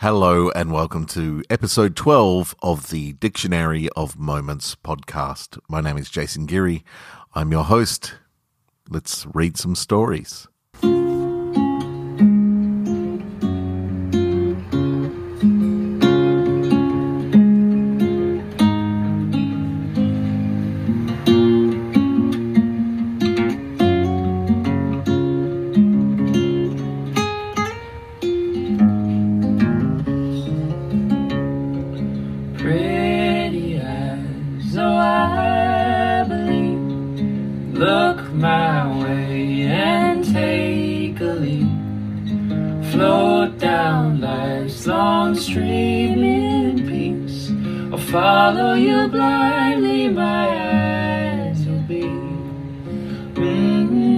Hello and welcome to episode 12 of the Dictionary of Moments podcast. My name is Jason Geary. I'm your host. Let's read some stories. Pretty eyes, oh I believe. Look my way and take a leap. Float down life's long stream in peace. I'll follow you blindly, my eyes will be. Mm-hmm.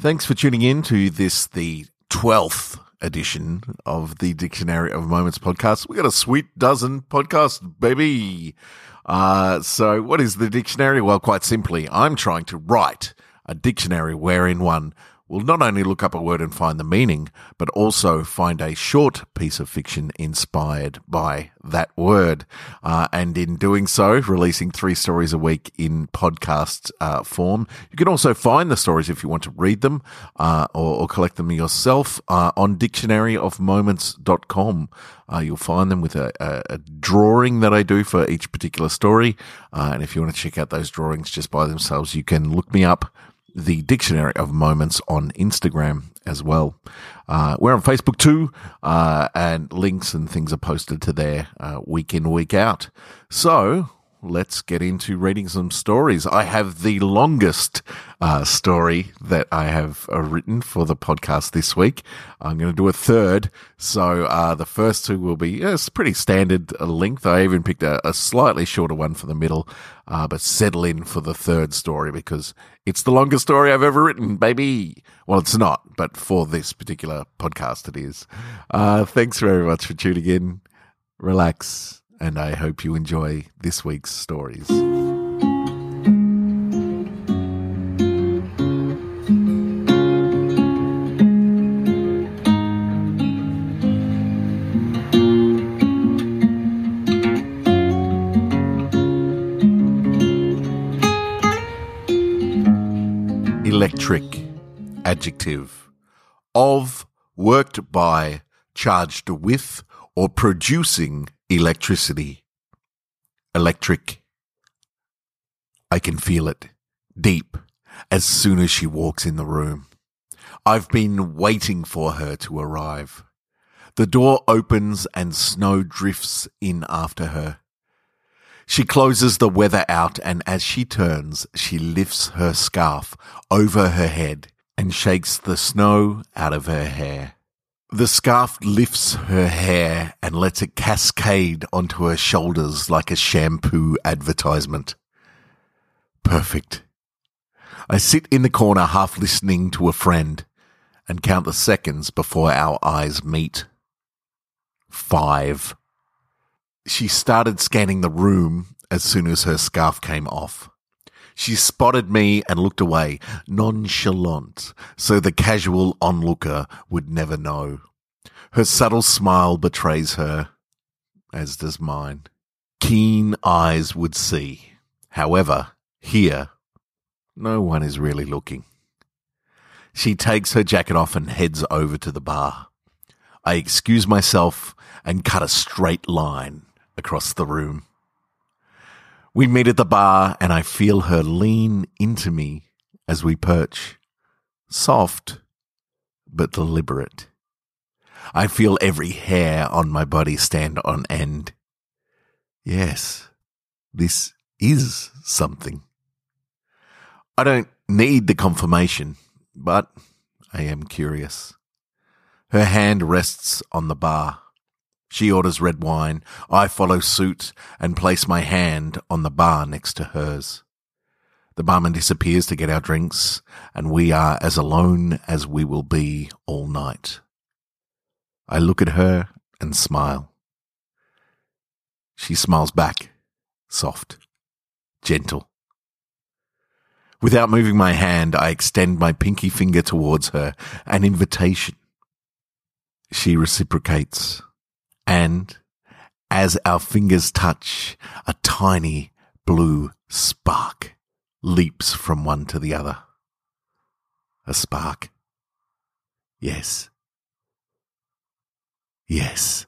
Thanks for tuning in to this, the 12th edition of the Dictionary of Moments podcast. We got a sweet dozen podcasts, baby. Uh, so what is the dictionary? Well, quite simply, I'm trying to write a dictionary wherein one will not only look up a word and find the meaning, but also find a short piece of fiction inspired by that word. Uh, and in doing so, releasing three stories a week in podcast uh, form. You can also find the stories if you want to read them uh, or, or collect them yourself uh, on dictionaryofmoments.com. Uh, you'll find them with a, a, a drawing that I do for each particular story. Uh, and if you want to check out those drawings just by themselves, you can look me up the Dictionary of Moments on Instagram as well. Uh, we're on Facebook too, uh, and links and things are posted to there uh, week in, week out. So let's get into reading some stories. I have the longest uh, story that I have uh, written for the podcast this week. I'm going to do a third. So uh, the first two will be it's pretty standard uh, length. I even picked a, a slightly shorter one for the middle, uh, but settle in for the third story because it's the longest story I've ever written, baby. Well, it's not, but for this particular podcast, it is. Uh, thanks very much for tuning in. Relax and I hope you enjoy this week's stories. Electric, adjective, of, worked by, charged with, or producing electricity. Electric. I can feel it deep as soon as she walks in the room. I've been waiting for her to arrive. The door opens and snow drifts in after her. She closes the weather out and as she turns, she lifts her scarf over her head and shakes the snow out of her hair. The scarf lifts her hair and lets it cascade onto her shoulders like a shampoo advertisement. Perfect. I sit in the corner half listening to a friend and count the seconds before our eyes meet. Five. She started scanning the room as soon as her scarf came off. She spotted me and looked away, nonchalant, so the casual onlooker would never know. Her subtle smile betrays her, as does mine. Keen eyes would see. However, here, no one is really looking. She takes her jacket off and heads over to the bar. I excuse myself and cut a straight line across the room. We meet at the bar and I feel her lean into me as we perch. Soft, but deliberate. I feel every hair on my body stand on end. Yes, this is something. I don't need the confirmation, but I am curious. Her hand rests on the bar. She orders red wine. I follow suit and place my hand on the bar next to hers. The barman disappears to get our drinks, and we are as alone as we will be all night. I look at her and smile. She smiles back, soft, gentle. Without moving my hand, I extend my pinky finger towards her, an invitation. She reciprocates, and as our fingers touch, a tiny blue spark leaps from one to the other. A spark. Yes. Yes.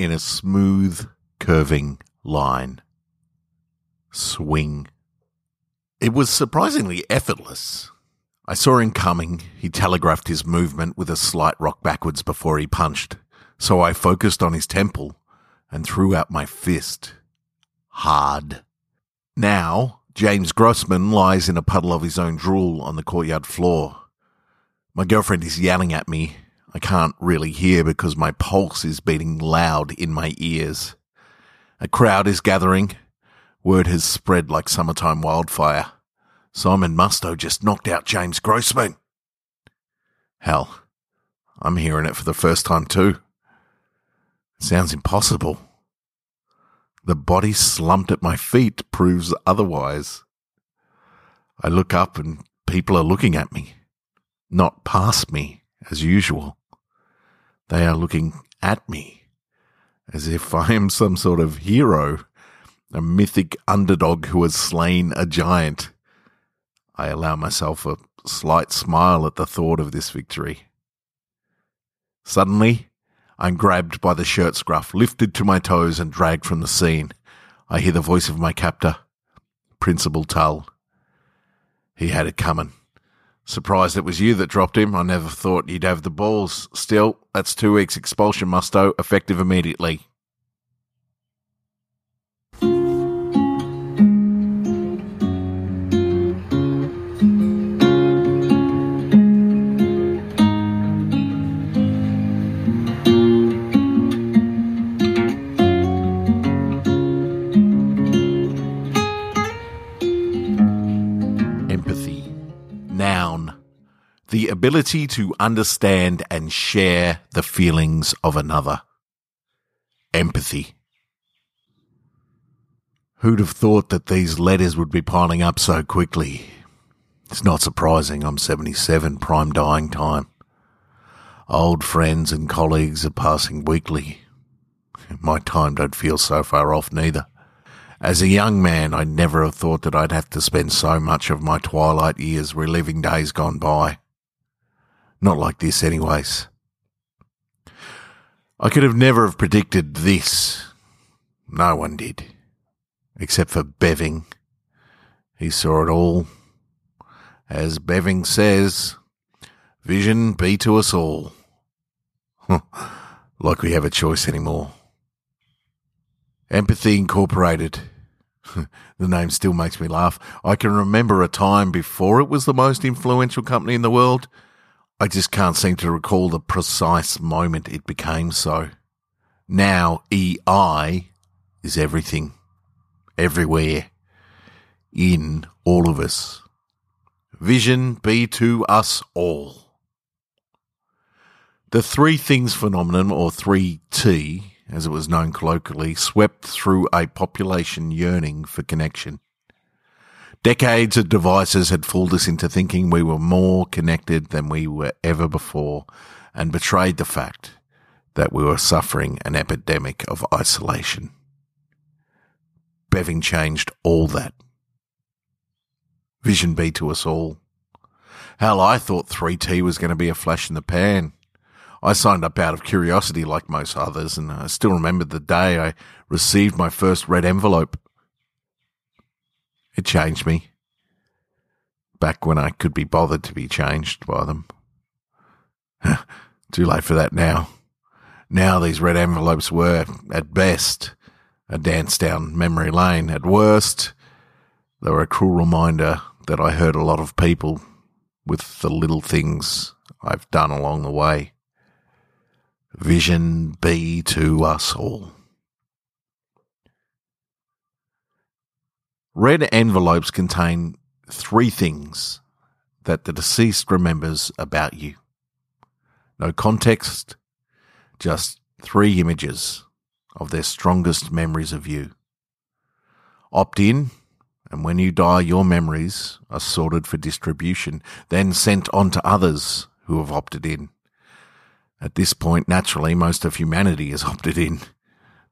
In a smooth, curving line. Swing. It was surprisingly effortless. I saw him coming. He telegraphed his movement with a slight rock backwards before he punched. So I focused on his temple and threw out my fist. Hard. Now, James Grossman lies in a puddle of his own drool on the courtyard floor. My girlfriend is yelling at me. I can't really hear because my pulse is beating loud in my ears. A crowd is gathering. Word has spread like summertime wildfire. Simon Musto just knocked out James Grossman. Hell, I'm hearing it for the first time too. It sounds impossible. The body slumped at my feet proves otherwise. I look up and people are looking at me, not past me as usual. They are looking at me as if I am some sort of hero, a mythic underdog who has slain a giant. I allow myself a slight smile at the thought of this victory. Suddenly, I'm grabbed by the shirt scruff, lifted to my toes, and dragged from the scene. I hear the voice of my captor, Principal Tull. He had it coming. Surprised it was you that dropped him. I never thought you'd have the balls. Still, that's two weeks expulsion, Musto, effective immediately. Ability to understand and share the feelings of another. Empathy. Who'd have thought that these letters would be piling up so quickly? It's not surprising I'm 77, prime dying time. Old friends and colleagues are passing weekly. My time don't feel so far off neither. As a young man, I'd never have thought that I'd have to spend so much of my twilight years reliving days gone by. Not like this, anyways. I could have never have predicted this. No one did. Except for Beving. He saw it all. As Beving says, vision be to us all. like we have a choice anymore. Empathy Incorporated. the name still makes me laugh. I can remember a time before it was the most influential company in the world. I just can't seem to recall the precise moment it became so. Now EI is everything, everywhere, in all of us. Vision be to us all. The three things phenomenon, or 3T, as it was known colloquially, swept through a population yearning for connection. Decades of devices had fooled us into thinking we were more connected than we were ever before and betrayed the fact that we were suffering an epidemic of isolation. Beving changed all that. Vision be to us all. Hell, I thought 3T was going to be a flash in the pan. I signed up out of curiosity like most others, and I still remember the day I received my first red envelope. It changed me. Back when I could be bothered to be changed by them. Too late for that now. Now these red envelopes were, at best, a dance down memory lane. At worst, they were a cruel reminder that I hurt a lot of people with the little things I've done along the way. Vision be to us all. Red envelopes contain three things that the deceased remembers about you. No context, just three images of their strongest memories of you. Opt in, and when you die, your memories are sorted for distribution, then sent on to others who have opted in. At this point, naturally, most of humanity has opted in.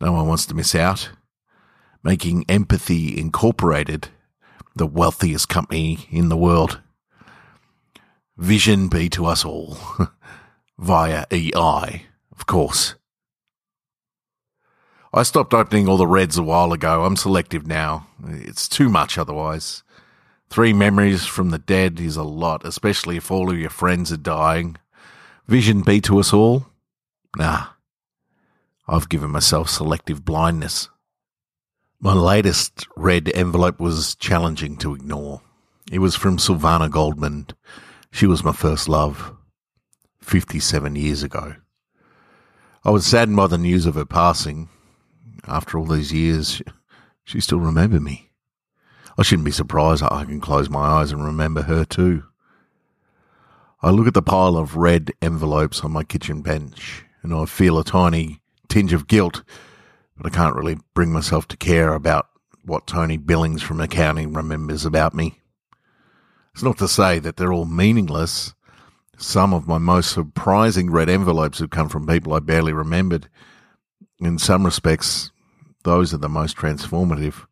No one wants to miss out. Making Empathy Incorporated the wealthiest company in the world. Vision be to us all via EI, of course. I stopped opening all the reds a while ago. I'm selective now. It's too much otherwise. Three memories from the dead is a lot, especially if all of your friends are dying. Vision be to us all? Nah. I've given myself selective blindness. My latest red envelope was challenging to ignore. It was from Sylvana Goldman. She was my first love. 57 years ago. I was saddened by the news of her passing, after all these years, she still remembered me. I shouldn't be surprised I can close my eyes and remember her too. I look at the pile of red envelopes on my kitchen bench and I feel a tiny tinge of guilt, but I can't really bring myself to care about what Tony Billings from accounting remembers about me. It's not to say that they're all meaningless. Some of my most surprising red envelopes have come from people I barely remembered. In some respects, those are the most transformative.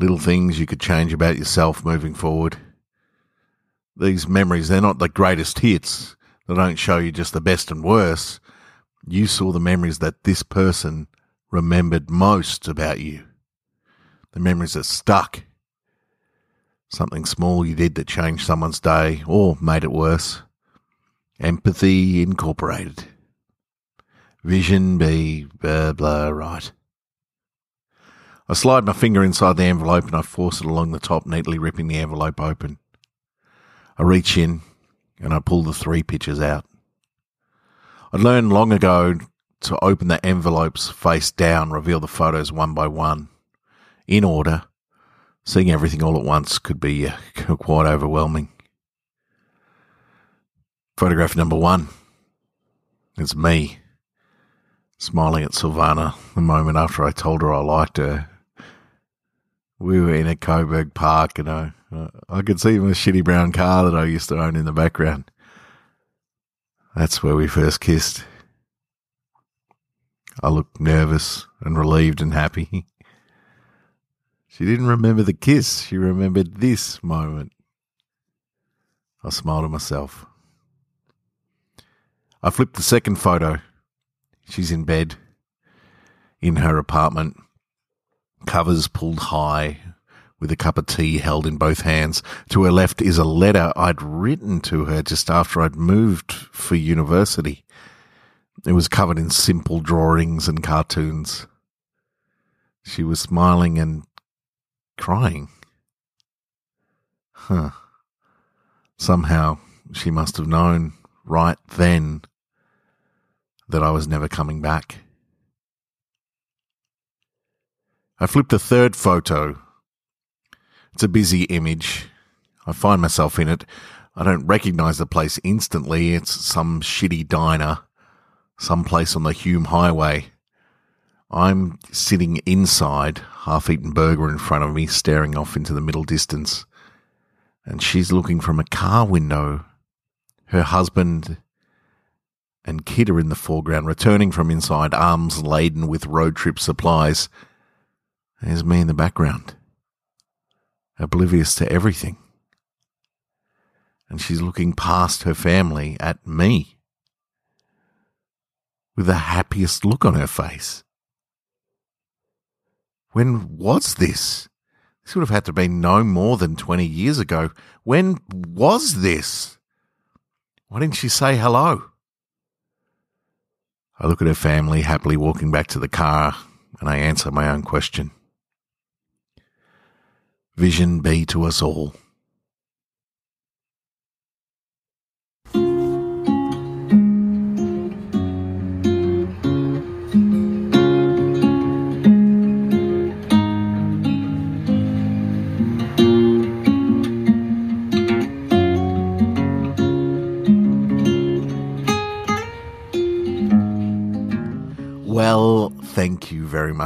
Little things you could change about yourself moving forward. These memories, they're not the greatest hits. They don't show you just the best and worst. You saw the memories that this person remembered most about you. The memories that stuck. Something small you did that changed someone's day or made it worse. Empathy Incorporated. Vision be blah blah right. I slide my finger inside the envelope and I force it along the top, neatly ripping the envelope open. I reach in and I pull the three pictures out. I'd learned long ago to open the envelopes face down, reveal the photos one by one, in order. Seeing everything all at once could be uh, quite overwhelming. Photograph number one. It's me, smiling at Sylvana the moment after I told her I liked her we were in a Coburg Park, and I, I could see my shitty brown car that I used to own in the background. That's where we first kissed. I looked nervous and relieved and happy. She didn't remember the kiss, she remembered this moment. I smiled at myself. I flipped the second photo. She's in bed in her apartment covers pulled high, with a cup of tea held in both hands. To her left is a letter I'd written to her just after I'd moved for university. It was covered in simple drawings and cartoons. She was smiling and crying. Huh. Somehow she must have known right then that I was never coming back. I flipped a third photo. It's a busy image. I find myself in it. I don't recognize the place instantly. It's some shitty diner, some place on the Hume Highway. I'm sitting inside, half eaten burger in front of me, staring off into the middle distance. And she's looking from a car window. Her husband and kid are in the foreground, returning from inside, arms laden with road trip supplies. There's me in the background, oblivious to everything. And she's looking past her family at me with the happiest look on her face. When was this? This would have had to be no more than 20 years ago. When was this? Why didn't she say hello? I look at her family happily walking back to the car and I answer my own question. Vision be to us all.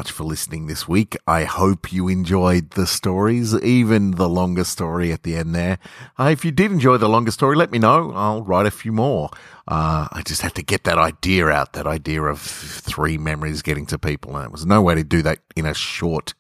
Much for listening this week. I hope you enjoyed the stories, even the longer story at the end there. Uh, if you did enjoy the longer story, let me know. I'll write a few more. Uh, I just had to get that idea out, that idea of three memories getting to people. And there was no way to do that in a short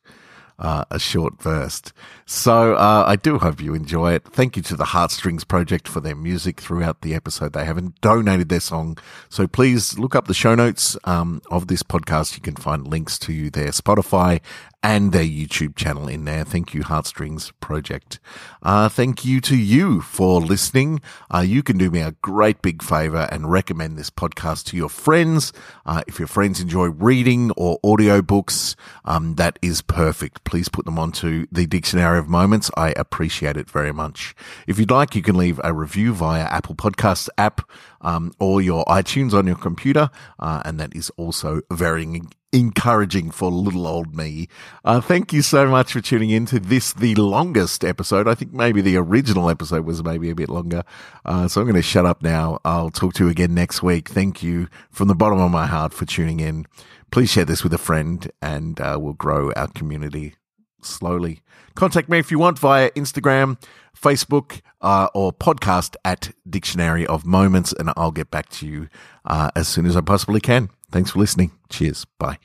uh, a short verse. So uh, I do hope you enjoy it. Thank you to the Heartstrings Project for their music throughout the episode. They haven't donated their song, so please look up the show notes um, of this podcast. You can find links to their Spotify and their YouTube channel in there. Thank you, Heartstrings Project. Uh, thank you to you for listening. Uh, you can do me a great big favor and recommend this podcast to your friends. Uh, if your friends enjoy reading or audiobooks, um, that is perfect. Please put them onto the Dictionary of Moments. I appreciate it very much. If you'd like, you can leave a review via Apple Podcasts app um, or your iTunes on your computer, uh, and that is also very encouraging for little old me. Uh, thank you so much for tuning in to this, the longest episode. I think maybe the original episode was maybe a bit longer. Uh, so I'm going to shut up now. I'll talk to you again next week. Thank you from the bottom of my heart for tuning in. Please share this with a friend and uh, we'll grow our community slowly. Contact me if you want via Instagram, Facebook, uh, or podcast at Dictionary of Moments, and I'll get back to you uh, as soon as I possibly can. Thanks for listening. Cheers. Bye.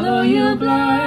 Follow you blindly, my